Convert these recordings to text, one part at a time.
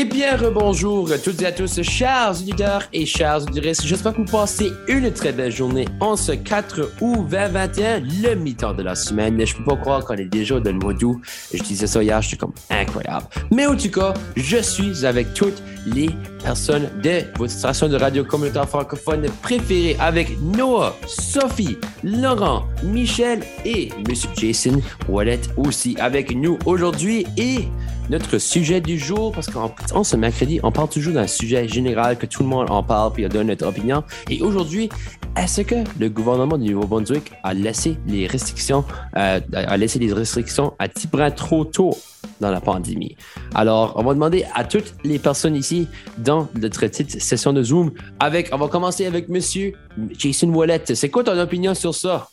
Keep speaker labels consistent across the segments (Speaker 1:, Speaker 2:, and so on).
Speaker 1: Eh bien, rebonjour à toutes et à tous, chers auditeurs et chers auditrices. J'espère que vous passez une très belle journée en ce 4 août 2021, le mi-temps de la semaine. Je peux pas croire qu'on est déjà dans le mois d'août. Je disais ça hier, j'étais comme incroyable. Mais en tout cas, je suis avec toutes les personnes de votre station de radio communautaire francophone préférée avec Noah, Sophie, Laurent, Michel et Monsieur Jason Wallet aussi avec nous aujourd'hui et notre sujet du jour, parce qu'en ce mercredi, on parle toujours d'un sujet général que tout le monde en parle puis on donne notre opinion. Et aujourd'hui, est-ce que le gouvernement du Nouveau-Brunswick a laissé les restrictions, euh, a laissé les restrictions à Tibran trop tôt dans la pandémie? Alors, on va demander à toutes les personnes ici dans notre petite session de Zoom avec, on va commencer avec Monsieur Jason Wallet. C'est quoi ton opinion sur ça?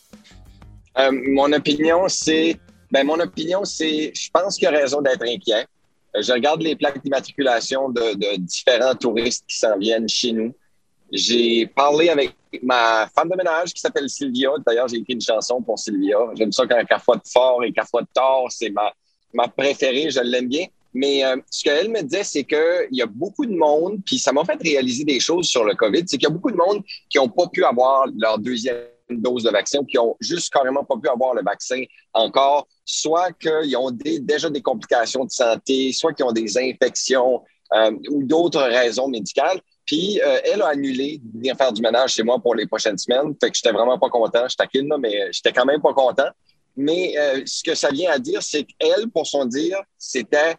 Speaker 2: Euh, mon opinion, c'est ben, mon opinion, c'est, je pense qu'il y a raison d'être inquiet. Euh, je regarde les plaques d'immatriculation de, de, différents touristes qui s'en viennent chez nous. J'ai parlé avec ma femme de ménage qui s'appelle Sylvia. D'ailleurs, j'ai écrit une chanson pour Sylvia. J'aime ça quand de fort et de tort, c'est ma, ma préférée. Je l'aime bien. Mais euh, ce qu'elle me disait, c'est qu'il y a beaucoup de monde, puis ça m'a fait réaliser des choses sur le COVID, c'est qu'il y a beaucoup de monde qui n'ont pas pu avoir leur deuxième dose de vaccin ou qui ont juste carrément pas pu avoir le vaccin encore, soit qu'ils ont déjà des complications de santé, soit qu'ils ont des infections euh, ou d'autres raisons médicales. Puis euh, elle a annulé de venir faire du ménage chez moi pour les prochaines semaines. Fait que j'étais vraiment pas content. Je taquine, mais j'étais quand même pas content. Mais euh, ce que ça vient à dire, c'est qu'elle, pour son dire, c'était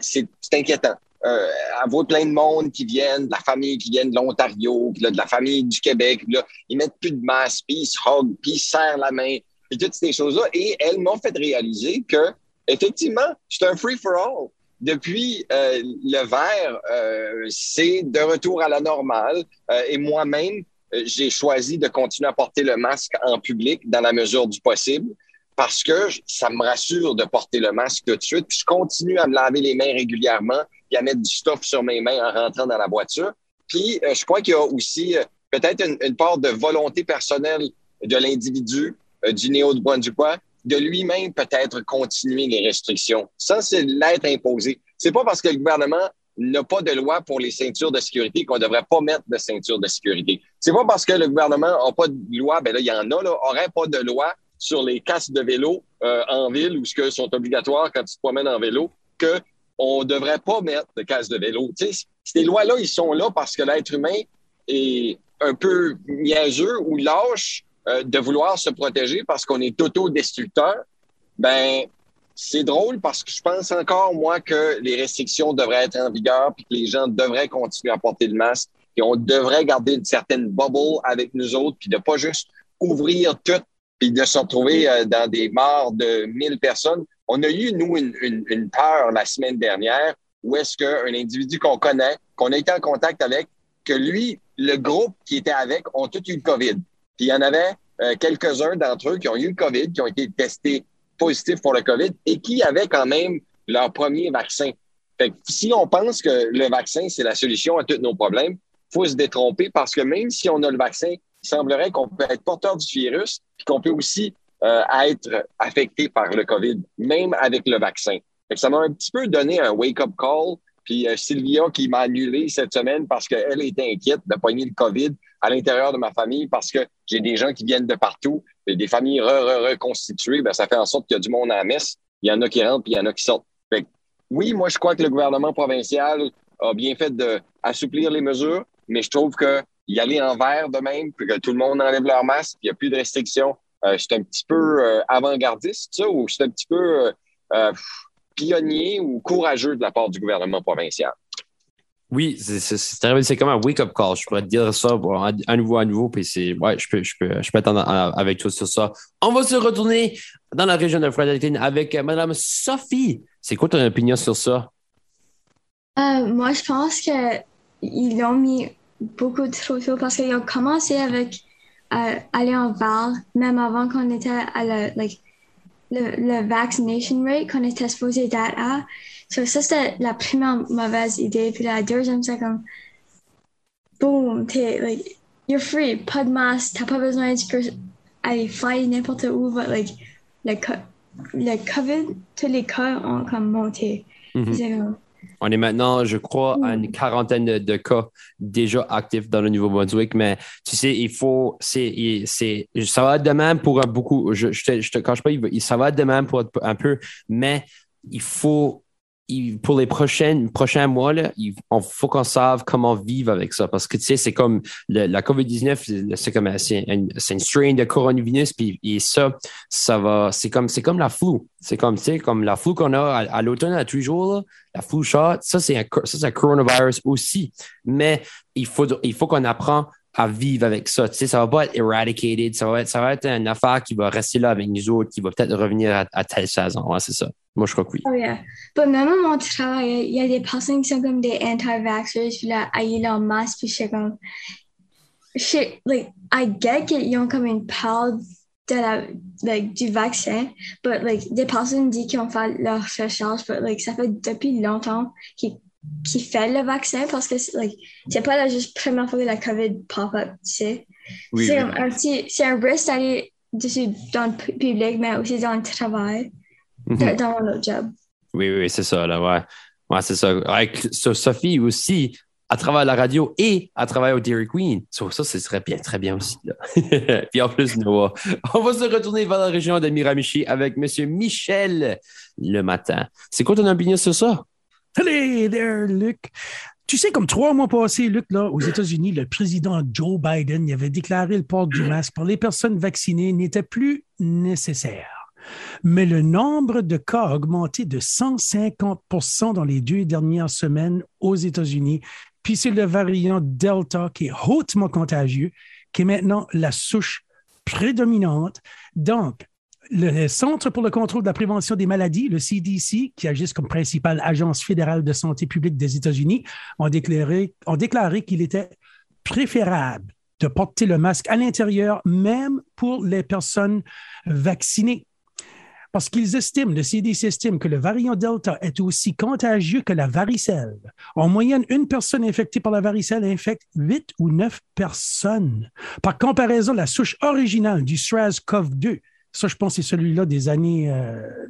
Speaker 2: c'est inquiétant euh, elle plein de monde qui viennent, de la famille qui vient de l'Ontario, de la famille du Québec. Là, ils mettent plus de masque, puis ils se puis ils serrent la main, puis toutes ces choses-là. Et elles m'ont fait réaliser que, effectivement, c'est un free-for-all. Depuis euh, le verre, euh, c'est de retour à la normale. Euh, et moi-même, j'ai choisi de continuer à porter le masque en public dans la mesure du possible parce que ça me rassure de porter le masque tout de suite. Puis je continue à me laver les mains régulièrement et à mettre du stuff sur mes mains en rentrant dans la voiture. Puis euh, je crois qu'il y a aussi euh, peut-être une, part de volonté personnelle de l'individu, euh, du néo de lui-même peut-être continuer les restrictions. Ça, c'est l'être imposé. C'est pas parce que le gouvernement n'a pas de loi pour les ceintures de sécurité qu'on devrait pas mettre de ceintures de sécurité. C'est pas parce que le gouvernement n'a pas de loi, ben là, il y en a, là, aurait pas de loi sur les casques de vélo en ville ou ce que sont obligatoires quand tu te promènes en vélo que on devrait pas mettre de casque de vélo. Tu sais, ces lois-là, ils sont là parce que l'être humain est un peu niaiseux ou lâche euh, de vouloir se protéger parce qu'on est autodestructeur. Ben, c'est drôle parce que je pense encore, moi, que les restrictions devraient être en vigueur puis que les gens devraient continuer à porter le masque et on devrait garder une certaine bubble avec nous autres puis de pas juste ouvrir tout puis de se retrouver euh, dans des morts de 1000 personnes. On a eu, nous, une, une, peur la semaine dernière où est-ce qu'un individu qu'on connaît, qu'on a été en contact avec, que lui, le groupe qui était avec, ont tous eu le COVID. Puis il y en avait euh, quelques-uns d'entre eux qui ont eu le COVID, qui ont été testés positifs pour le COVID et qui avaient quand même leur premier vaccin. Fait que si on pense que le vaccin, c'est la solution à tous nos problèmes, faut se détromper parce que même si on a le vaccin, il semblerait qu'on peut être porteur du virus et qu'on peut aussi euh, être affecté par le COVID, même avec le vaccin. ça m'a un petit peu donné un wake-up call. Puis euh, Sylvia qui m'a annulé cette semaine parce qu'elle était inquiète de poigner le COVID à l'intérieur de ma famille parce que j'ai des gens qui viennent de partout, et des familles reconstituées, ben, ça fait en sorte qu'il y a du monde la messe. Il y en a qui rentrent, puis il y en a qui sortent. oui, moi, je crois que le gouvernement provincial a bien fait d'assouplir les mesures, mais je trouve que y aller en vert de même, puis que tout le monde enlève leur masque, il n'y a plus de restrictions. Euh, c'est un petit peu euh, avant-gardiste, ça, ou c'est un petit peu euh, pionnier ou courageux de la part du gouvernement provincial?
Speaker 1: Oui, c'est comme un wake-up call. Je pourrais te dire ça à nouveau, à nouveau. Puis c'est, ouais, je peux, je peux, je peux attendre avec toi sur ça. On va se retourner dans la région de Fredericton avec Madame Sophie. C'est quoi ton opinion sur ça?
Speaker 3: moi, je pense qu'ils ont mis beaucoup trop tôt parce qu'ils ont commencé avec euh, aller en Val, même avant qu'on était à la, like, le, le vaccination rate qu'on était supposé d'être à. So, ça, c'était la première mauvaise idée. Puis la deuxième, c'est comme, boom, t'es, like, you're free, pas de masque, t'as pas besoin d'aller fly n'importe où, but, like, le, le COVID, tous les cas ont comme monté.
Speaker 1: Mm -hmm. On est maintenant, je crois, à une quarantaine de, cas déjà actifs dans le Nouveau-Brunswick, mais tu sais, il faut, c'est, c'est, ça va être de même pour beaucoup, je, je, te, je te cache pas, ça va être de même pour un peu, mais il faut pour les prochaines, prochains mois, là, il faut qu'on sache comment vivre avec ça. Parce que, tu sais, c'est comme la COVID-19, c'est comme c'est une, strain de coronavirus, puis et ça, ça va, c'est comme, c'est comme la flou. C'est comme, tu sais, comme la flou qu'on a à, l'automne, à tous les jours, la flu shot, ça, c'est un, ça, un coronavirus aussi. Mais il faut, il faut qu'on apprend à vivre avec ça. Tu sais, ça va pas être eradicated, ça va être, ça va être une affaire qui va rester là avec nous autres, qui va peut-être revenir à, telle saison. Ouais, c'est ça. Moi, je crois que oui.
Speaker 3: Oh, yeah. But même à mon travail, il y a des personnes qui sont comme des anti-vaxxers, puis là, ils leur masque, puis je suis comme. Je, like, I get qu'ils ont comme une peur de la, like, du vaccin, but like, des personnes disent qu'ils ont fait leur recherche, but like, ça fait depuis longtemps qu'ils qui fait le vaccin parce que like, c'est pas la juste première fois que la COVID pop-up, tu sais. Oui, c'est oui. un petit, c'est un risque d'aller dans le public, mais aussi dans le travail, mm -hmm. dans mon autre job.
Speaker 1: Oui, oui, c'est ça, là, ouais. Ouais, c'est ça. Avec Sophie aussi, à travers la radio et à travers au Dairy Queen. Ça, ce serait bien, très bien aussi. Là. Puis en plus, Noah, on va se retourner vers la région de Miramichi avec M. Michel le matin. C'est quoi ton opinion sur ça?
Speaker 4: There, Luc. Tu sais, comme trois mois passés, Luc, là, aux États-Unis, le président Joe Biden avait déclaré le port du masque par les personnes vaccinées n'était plus nécessaire. Mais le nombre de cas a augmenté de 150 dans les deux dernières semaines aux États-Unis. Puis c'est le variant Delta qui est hautement contagieux, qui est maintenant la souche prédominante. Donc, le Centre pour le contrôle de la prévention des maladies, le CDC, qui agit comme principale agence fédérale de santé publique des États-Unis, ont déclaré, ont déclaré qu'il était préférable de porter le masque à l'intérieur, même pour les personnes vaccinées. Parce qu'ils estiment, le CDC estime que le variant Delta est aussi contagieux que la varicelle. En moyenne, une personne infectée par la varicelle infecte 8 ou 9 personnes. Par comparaison, la souche originale du SRAS-CoV-2 ça je pense c'est celui-là des années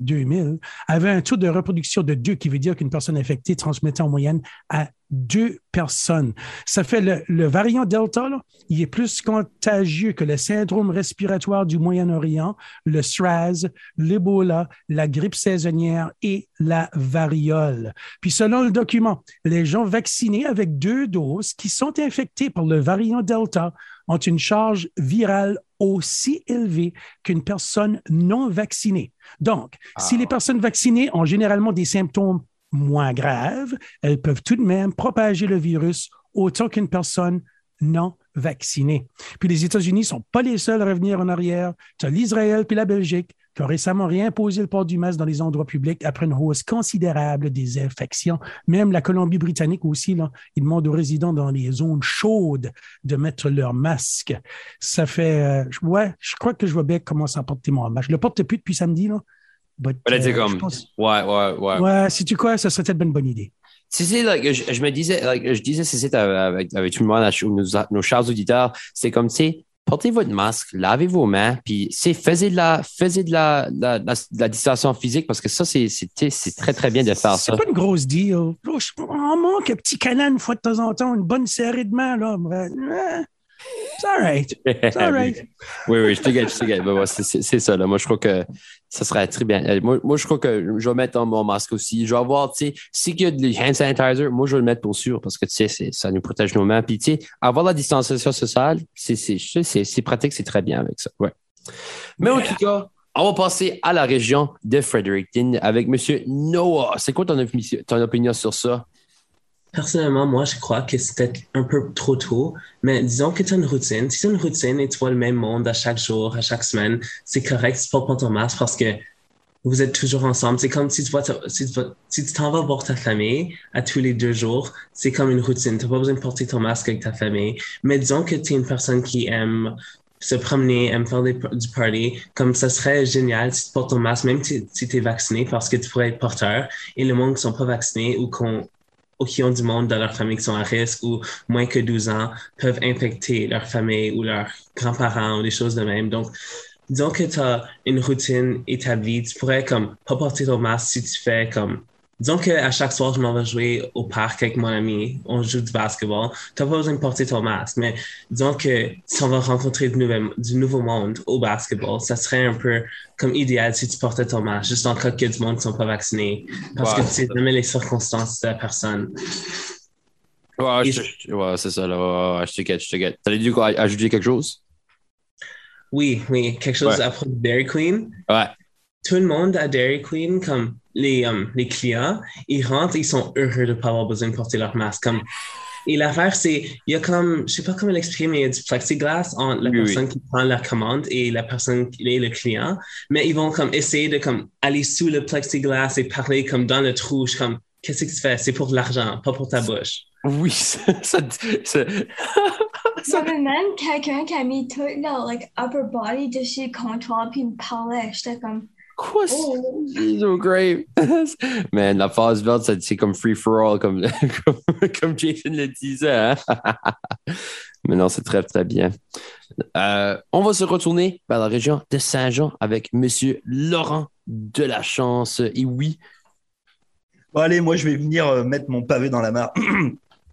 Speaker 4: 2000, euh, avait un taux de reproduction de 2, qui veut dire qu'une personne infectée transmettait en moyenne à deux personnes. Ça fait le, variant Delta, il est plus contagieux que le syndrome respiratoire du Moyen-Orient, le SRAS, l'Ebola, la grippe saisonnière et la variole. Puis selon le document, les gens vaccinés avec deux doses qui sont infectés par le variant Delta ont une charge virale aussi élevée qu'une personne non vaccinée. Donc, si les ah. personnes vaccinées ont généralement des symptômes moins graves, elles peuvent tout de même propager le virus autant qu'une personne non vaccinée. Puis les États-Unis ne sont pas les seuls à revenir en arrière. Tu as l'Israël puis la Belgique qui ont récemment réimposé le port du masque dans les endroits publics après une hausse considérable des infections. Même la Colombie-Britannique aussi, là, ils demandent aux résidents dans les zones chaudes de mettre leur masque. Ça fait, euh, ouais, je crois que je vois bien commencer à porter mon masque. Je le porte plus depuis samedi, là.
Speaker 1: But, euh, comme, ouais, ouais, ouais.
Speaker 4: Ouais, si tu quoi, ça serait peut-être une bonne idée.
Speaker 1: Si c'est, like, je, je, me disais, like, je disais, c'est avec, avec, tout le monde, nos, nos chers auditeurs, c'est comme, tu sais, portez votre masque, lavez vos mains, puis c'est faisez de la faisez de la, la, la, distanciation physique parce que ça c'est très très bien de faire ça.
Speaker 4: C'est pas une grosse deal. On manque un petit canal une fois de temps en temps, une bonne serrée de main là. C'est all right. C'est all right.
Speaker 1: oui, oui, je te gagne, je te gagne. c'est ça, là. Moi, je crois que ça serait très bien. Euh, moi, moi, je crois que je vais mettre mon masque aussi. Je vais avoir, tu sais, s'il y a du hand sanitizer, moi, je vais le mettre pour sûr parce que, tu sais, ça nous protège nos mains. Puis, tu sais, avoir la distanciation sociale, c'est pratique, c'est très bien avec ça. Ouais. Mais en tout cas, on va passer à la région de Fredericton avec M. Noah. C'est quoi ton, ton opinion sur ça?
Speaker 5: Personnellement, moi, je crois que c'était un peu trop tôt, mais disons que tu as une routine. Si tu as une routine et tu vois le même monde à chaque jour, à chaque semaine, c'est correct, portes pas ton masque parce que vous êtes toujours ensemble. C'est comme si tu vois, si tu t'en vas voir ta famille à tous les deux jours, c'est comme une routine. Tu n'as pas besoin de porter ton masque avec ta famille. Mais disons que tu es une personne qui aime se promener, aime faire du party, comme ça serait génial si tu portes ton masque, même si, si tu es vacciné, parce que tu pourrais être porteur. Et le monde qui sont pas vaccinés ou qu'on ou qui ont du monde dans leur famille qui sont à risque ou moins que 12 ans peuvent infecter leur famille ou leurs grands-parents ou des choses de même. Donc, disons que tu as une routine établie, tu pourrais comme pas porter ton masque si tu fais comme disons qu'à chaque soir, je m'en vais jouer au parc avec mon ami, on joue du basketball, t'as pas besoin de porter ton masque, mais disons que si on va rencontrer du, nouvel, du nouveau monde au basketball, ça serait un peu comme idéal si tu portais ton masque, juste en cas a du monde qui sont pas vaccinés, parce que tu sais jamais les circonstances de la personne.
Speaker 1: Ouais, ouais c'est ça, là. Ouais, je te guette, je te guette. T'allais dire quoi, ajouter quelque chose?
Speaker 5: Oui, oui, quelque chose à propos de Dairy Queen?
Speaker 1: Ouais.
Speaker 5: Tout le monde à Dairy Queen, comme les, um, les clients, ils rentrent, ils sont heureux de ne pas avoir besoin de porter leur masque. Comme, et l'affaire, c'est, il y a comme, je sais pas comment l'exprimer, mais il y a du plexiglas entre la personne qui prend la commande et la personne qui est le client. Mais ils vont comme essayer de comme aller sous le plexiglas et parler comme dans le trou. comme, qu'est-ce que tu fais? C'est pour l'argent, pas pour ta bouche.
Speaker 1: Oui, ça. ça,
Speaker 3: ça... même quelqu'un qui a mis tout le like, upper body dessus le comptoir puis me parlait. J'étais comme.
Speaker 1: Quoi? Oh. So great. Man, la phase verte, c'est comme free for all, comme, comme, comme Jason le disait. Hein? Mais non, c'est très, très bien. Euh, on va se retourner vers la région de Saint-Jean avec Monsieur Laurent de la Chance. Et oui.
Speaker 6: Bon, allez, moi, je vais venir euh, mettre mon pavé dans la mare.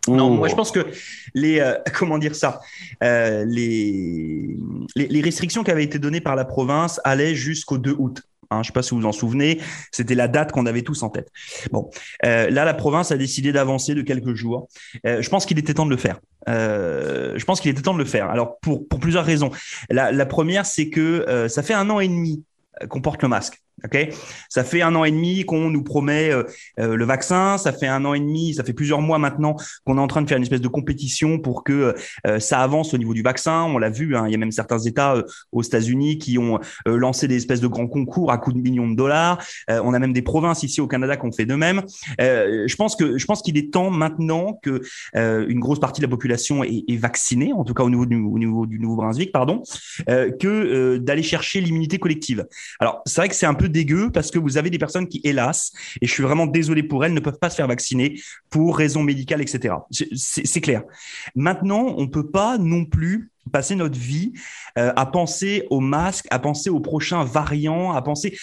Speaker 6: Non, moi je pense que les euh, comment dire ça, euh, les, les, les restrictions qui avaient été données par la province allaient jusqu'au 2 août. Hein, je ne sais pas si vous vous en souvenez, c'était la date qu'on avait tous en tête. Bon, euh, là, la province a décidé d'avancer de quelques jours. Euh, je pense qu'il était temps de le faire. Euh, je pense qu'il était temps de le faire. Alors, pour, plusieurs raisons. La première, c'est que ça fait un an et demi qu'on porte le masque. Ok, ça fait un an et demi qu'on nous promet euh, euh, le vaccin. Ça fait un an et demi, ça fait plusieurs mois maintenant qu'on est en train de faire une espèce de compétition pour que euh, ça avance au niveau du vaccin. On l'a vu, hein, il y a même certains États aux États-Unis qui ont lancé des espèces de grands concours à coût de millions de dollars. on a même des provinces ici au Canada qui ont fait de même. je pense que je pense qu'il est temps maintenant que une grosse partie de la population est, est, vaccinée, en tout cas au niveau du, au niveau du Nouveau-Brunswick, pardon, que d'aller chercher l'immunité collective. Alors c'est vrai que c'est un peu dégueu parce que vous avez des personnes qui, hélas, et je suis vraiment désolé pour elles, ne peuvent pas se faire vacciner pour raisons médicales, etc. C'est clair. Maintenant, on peut pas non plus passer notre vie euh, à penser aux masques, à penser aux prochains variants, à penser.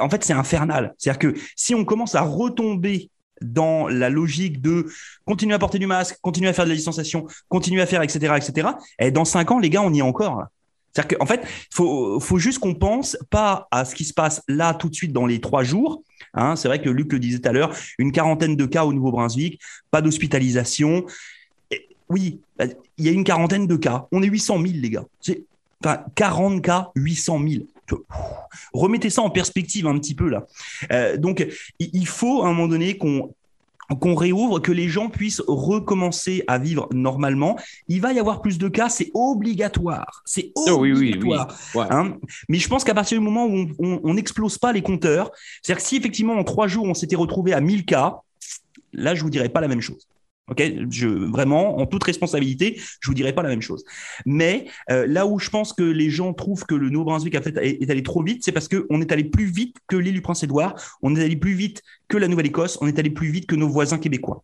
Speaker 6: En fait, c'est infernal. C'est-à-dire que si on commence à retomber dans la logique de continuer à porter du masque, continuer à faire de la distanciation, continuer à faire, etc., etc., et dans cinq ans, les gars, on y est encore. C'est-à-dire qu'en fait, il faut, juste qu'on pense pas à ce qui se passe là tout de suite dans les trois jours. Hein. c'est vrai que Luc le disait tout à l'heure, une quarantaine de cas au Nouveau-Brunswick, pas d'hospitalisation. Oui, bah, il y a une quarantaine de cas. On est 800 000, les gars. Enfin, 40 cas, 800 000. Remettez ça en perspective un petit peu là. Euh, donc, il faut à un moment donné qu'on qu'on réouvre, que les gens puissent recommencer à vivre normalement. Il va y avoir plus de cas, c'est obligatoire. C'est obligatoire. Oh, oui, oui, oui. Hein Mais je pense qu'à partir du moment où on n'explose pas les compteurs, c'est-à-dire que si effectivement en trois jours on s'était retrouvé à 1000 cas, là je vous dirais pas la même chose. Ok, je vraiment en toute responsabilité, je vous dirai pas la même chose. Mais euh, là où je pense que les gens trouvent que le Nouveau-Brunswick a fait est, allé trop vite, c'est parce que on est allé plus vite que l'île du Prince-Édouard, on est allé plus vite que la Nouvelle-Écosse, on est allé plus vite que nos voisins québécois.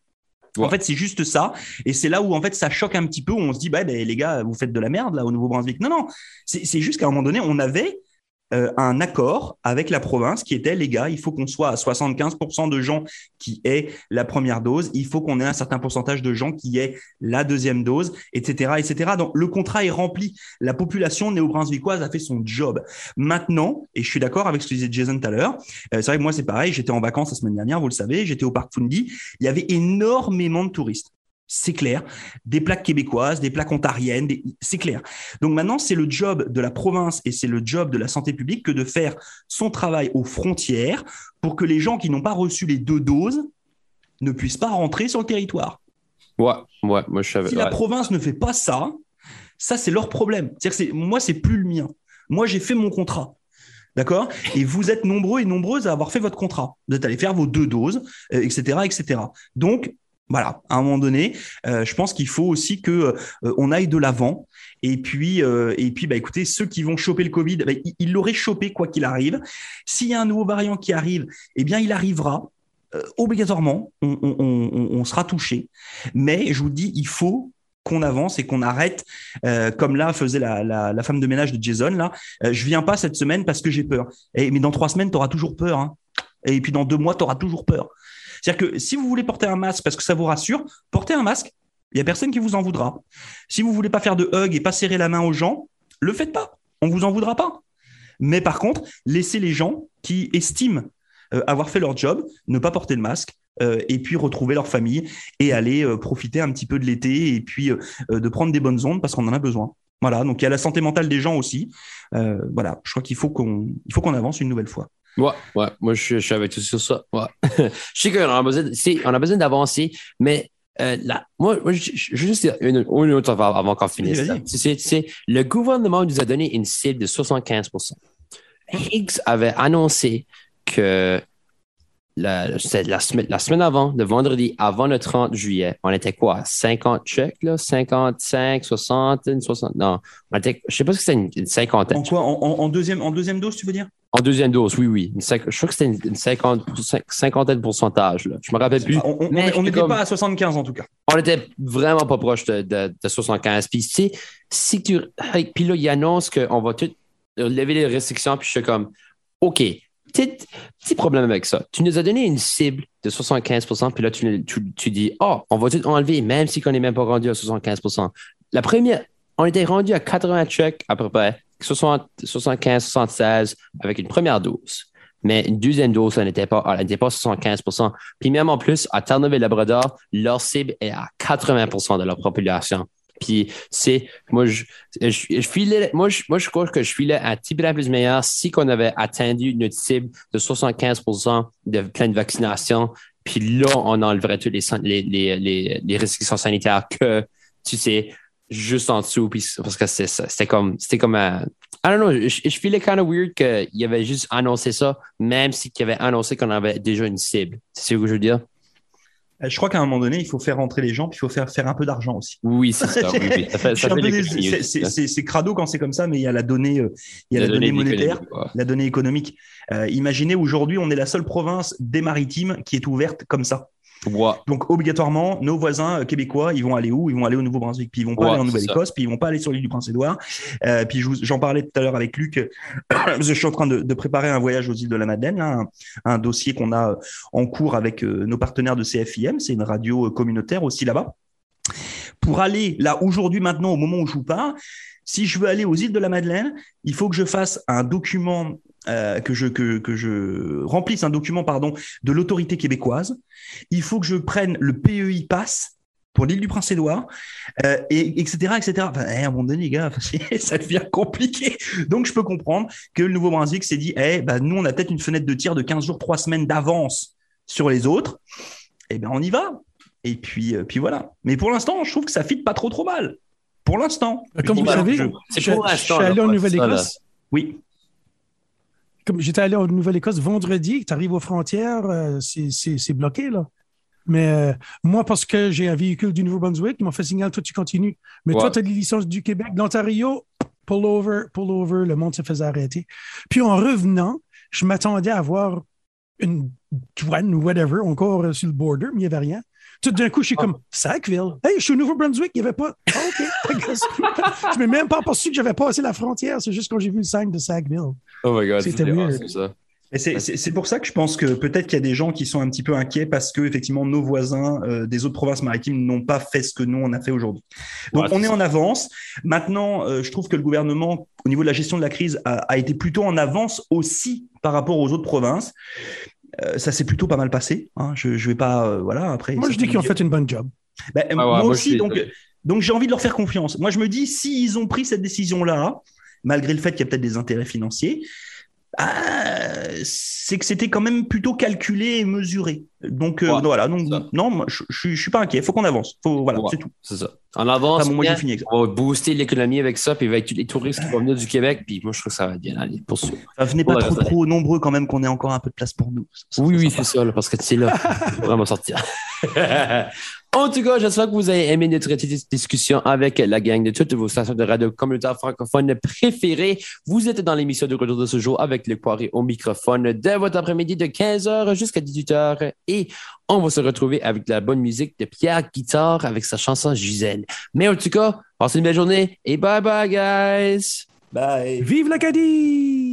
Speaker 6: En fait, c'est juste ça, et c'est là où en fait ça choque un petit peu. Où on se dit, bah ben, les gars, vous faites de la merde là au Nouveau-Brunswick. Non, non, c'est juste qu'à un moment donné, on avait euh, un accord avec la province qui était les gars, il faut qu'on soit à 75% de gens qui aient la première dose, il faut qu'on ait un certain pourcentage de gens qui aient la deuxième dose, etc., etc. Donc le contrat est rempli. La population néo-brunswickoise a fait son job. Maintenant, et je suis d'accord avec ce que disait Jason tout à l'heure, euh, c'est vrai que moi c'est pareil, j'étais en vacances la semaine dernière, vous le savez, j'étais au parc Fundi, il y avait énormément de touristes c'est clair. Des plaques québécoises, des plaques ontariennes, c'est clair. Donc maintenant, c'est le job de la province et c'est le job de la santé publique que de faire son travail aux frontières pour que les gens qui n'ont pas reçu les deux doses ne puissent pas rentrer sur le territoire.
Speaker 1: Ouais, ouais, moi je savais.
Speaker 6: Si la province ne fait pas ça, ça c'est leur problème. Que moi, c'est plus le mien. Moi, j'ai fait mon contrat. D'accord? Et vous êtes nombreux et nombreuses à avoir fait votre contrat. Vous êtes allés faire vos deux doses, etc., euh, etc. Donc, voilà, à un moment donné, euh, je pense qu'il faut aussi que euh, on aille de l'avant. Et puis, euh, et puis, bah, écoutez, ceux qui vont choper le Covid, bah, ils l'auraient chopé quoi qu'il arrive. S'il y a un nouveau variant qui arrive, eh bien, il arrivera obligatoirement. On, sera touché. Mais je vous dis, il faut qu'on avance et qu'on arrête, comme là faisait la, femme de ménage de Jason. Là, je viens pas cette semaine parce que j'ai peur. Et, mais dans trois semaines, tu auras toujours peur. Hein Et puis dans deux mois, tu auras toujours peur. C'est-à-dire que si vous voulez porter un masque parce que ça vous rassure, portez un masque. Il n'y a personne qui vous en voudra. Si vous voulez pas faire de hug et pas serrer la main aux gens, le faites pas. On vous en voudra pas. Mais par contre, laissez les gens qui estiment euh, avoir fait leur job, ne pas porter le masque, euh, et puis retrouver leur famille et aller euh, profiter un petit peu de l'été et puis de prendre des bonnes ondes parce qu'on en a besoin. Voilà, donc il y a la santé mentale des gens aussi. voilà, je crois qu'il faut qu'on avance une nouvelle fois.
Speaker 1: Ouais, ouais, moi je, suis avec tout sur ça. Ouais. je sais qu'on a besoin, on a besoin d'avancer, mais là, moi, je, je, juste dire une, autre avant, avant qu'on finisse. Le gouvernement nous a donné une cible de 75% Higgs avait annoncé que la, la, semaine, la semaine avant, le vendredi avant le 30 juillet, on était quoi? 50 chèques, là? 55, 60, 60? Non, on était, je sais pas si c'était une, cinquantaine.
Speaker 6: En quoi? En, deuxième, en deuxième dose, tu veux dire?
Speaker 1: En deuxième dose, oui, oui. je crois que c'était une, cinquantaine de pourcentage. Là. Je me rappelle plus.
Speaker 6: On n'était pas à 75 en tout cas.
Speaker 1: On était vraiment pas proche de, de, 75. Puis, tu sais, si tu. Puis là, il annonce qu'on va tout lever les restrictions. Puis je suis comme, OK, petit, problème avec ça. Tu nous as donné une cible de 75% puis là, tu, tu, dis, oh, on va tout enlever, même si on n'est même pas rendu à 75 La première, on était rendu à 80 checks à peu près, 75, 76 avec une première dose. Mais une deuxième dose, elle n'était pas, elle n'était pas 75% Puis même en plus, à Terre-Neuve et Labrador, leur cible est à 80% de leur population. Puis, c'est, moi, je, je, filais, moi, je, moi, je crois que je filais un petit peu plus meilleur si on avait atteint notre cible de 75% de pleine vaccination. Puis là, on enleverait toutes les, les, les, les, restrictions sanitaires que, tu sais, juste en dessous. Puis, parce que c'était comme, c'était comme un, I don't know, je, je filais kind of weird qu'il avait juste annoncé ça, même s'il avait annoncé qu'on avait déjà une cible. C'est ce que je veux dire?
Speaker 6: Euh, je crois qu'à un moment donné, il faut faire rentrer les gens, puis il faut faire, faire un peu d'argent aussi.
Speaker 1: Oui, c'est ça.
Speaker 6: c'est crado quand c'est comme ça, mais il y a la donnée, euh, il y a la, donnée, monétaire, la donnée économique. Euh, imaginez aujourd'hui, on est la seule province des maritimes qui est ouverte comme ça. Donc obligatoirement, nos voisins euh, québécois, ils vont aller où? Ils vont aller au Nouveau-Brunswick, puis ils vont pas aller en Nouvelle-Écosse, puis ils vont pas aller sur l'île du Prince-Édouard. Euh, puis j'en parlais tout à l'heure avec Luc, je suis en train de, préparer un voyage aux îles de la Madeleine, un, dossier qu'on a euh, en cours avec nos partenaires de CFIM, c'est une radio communautaire aussi là-bas. Pour aller là aujourd'hui, maintenant, au moment où je vous parle, si je veux aller aux îles de la Madeleine, il faut que je fasse un document euh, que, je, que, que je remplisse un document pardon, de l'autorité québécoise. Il faut que je prenne le PEI Pass pour l'île du Prince-Édouard, euh, et, etc., etc. Enfin, eh, à un moment donné, les gars, ça devient compliqué. Donc, je peux comprendre que le Nouveau-Brunswick s'est dit, eh, bah, nous, on a peut-être une fenêtre de tir de 15 jours, 3 semaines d'avance sur les autres. Eh bien, on y va. Et puis, euh, puis voilà. Mais pour l'instant, je trouve que ça fit pas trop, trop mal. Pour l'instant.
Speaker 4: Comme vous savez, je, je, je, suis allé en Nouvelle-Écosse.
Speaker 6: Oui
Speaker 4: comme j'étais allé en Nouvelle-Écosse vendredi, tu arrives aux frontières, euh, c'est bloqué, là. Mais euh, moi, parce que j'ai un véhicule du Nouveau-Brunswick, ils m'ont fait signal, toi, tu continues. Mais toi, tu as des licences du Québec. L'Ontario, pull over, pull over, le monde se faisait arrêter. Puis en revenant, je m'attendais à voir une douane ou whatever encore euh, sur le border, mais il n'y avait rien. Tout d'un coup, je suis ah. comme Sackville. Hey, je suis au Nouveau-Brunswick, il n'y avait pas. Ah, OK. je ne m'ai même pas aperçu que j'avais passé la frontière. C'est juste quand j'ai vu le sign de Sackville.
Speaker 1: Oh my God, c'était weird. ça.
Speaker 6: C'est pour ça que je pense que peut-être qu'il y a des gens qui sont un petit peu inquiets parce que effectivement nos voisins euh, des autres provinces maritimes n'ont pas fait ce que nous on a fait aujourd'hui. Donc on est, en avance. Maintenant, euh, je trouve que le gouvernement au niveau de la gestion de la crise a, a été plutôt en avance aussi par rapport aux autres provinces. Euh, ça s'est plutôt pas mal passé. Hein. Je, je vais pas, euh, voilà. Après.
Speaker 4: Moi, je dis qu'ils ont fait une bonne job.
Speaker 6: Ben, ah moi, aussi, donc, donc j'ai envie de leur faire confiance. Moi, je me dis, s'ils ont pris cette décision-là, malgré le fait qu'il y a peut-être des intérêts financiers, ah, c'est que c'était quand même plutôt calculé et mesuré. Donc euh, voilà, donc non, moi, je, je, suis pas inquiet. Il faut qu'on avance. Faut, voilà, c'est tout.
Speaker 1: C'est ça. En avance, moi, fini on va booster l'économie avec ça, puis avec les touristes qui vont venir du Québec, puis moi je trouve que ça va bien aller pour ça.
Speaker 6: venez pas trop, trop nombreux quand même, qu'on ait encore un peu de place pour nous.
Speaker 1: oui, oui, c'est ça, parce que sais là, vraiment sortir. En tout cas, j'espère que vous avez aimé notre discussion avec la gang de toutes vos stations de radio communautaire francophone préférées. Vous êtes dans l'émission de retour de ce jour avec le poiré au microphone dès votre après-midi de 15h jusqu'à 18h. Et on va se retrouver avec la bonne musique de Pierre Guitare avec sa chanson Gisèle. Mais en tout cas, passez une belle journée et bye bye, guys.
Speaker 6: Bye.
Speaker 4: Vive l'Acadie!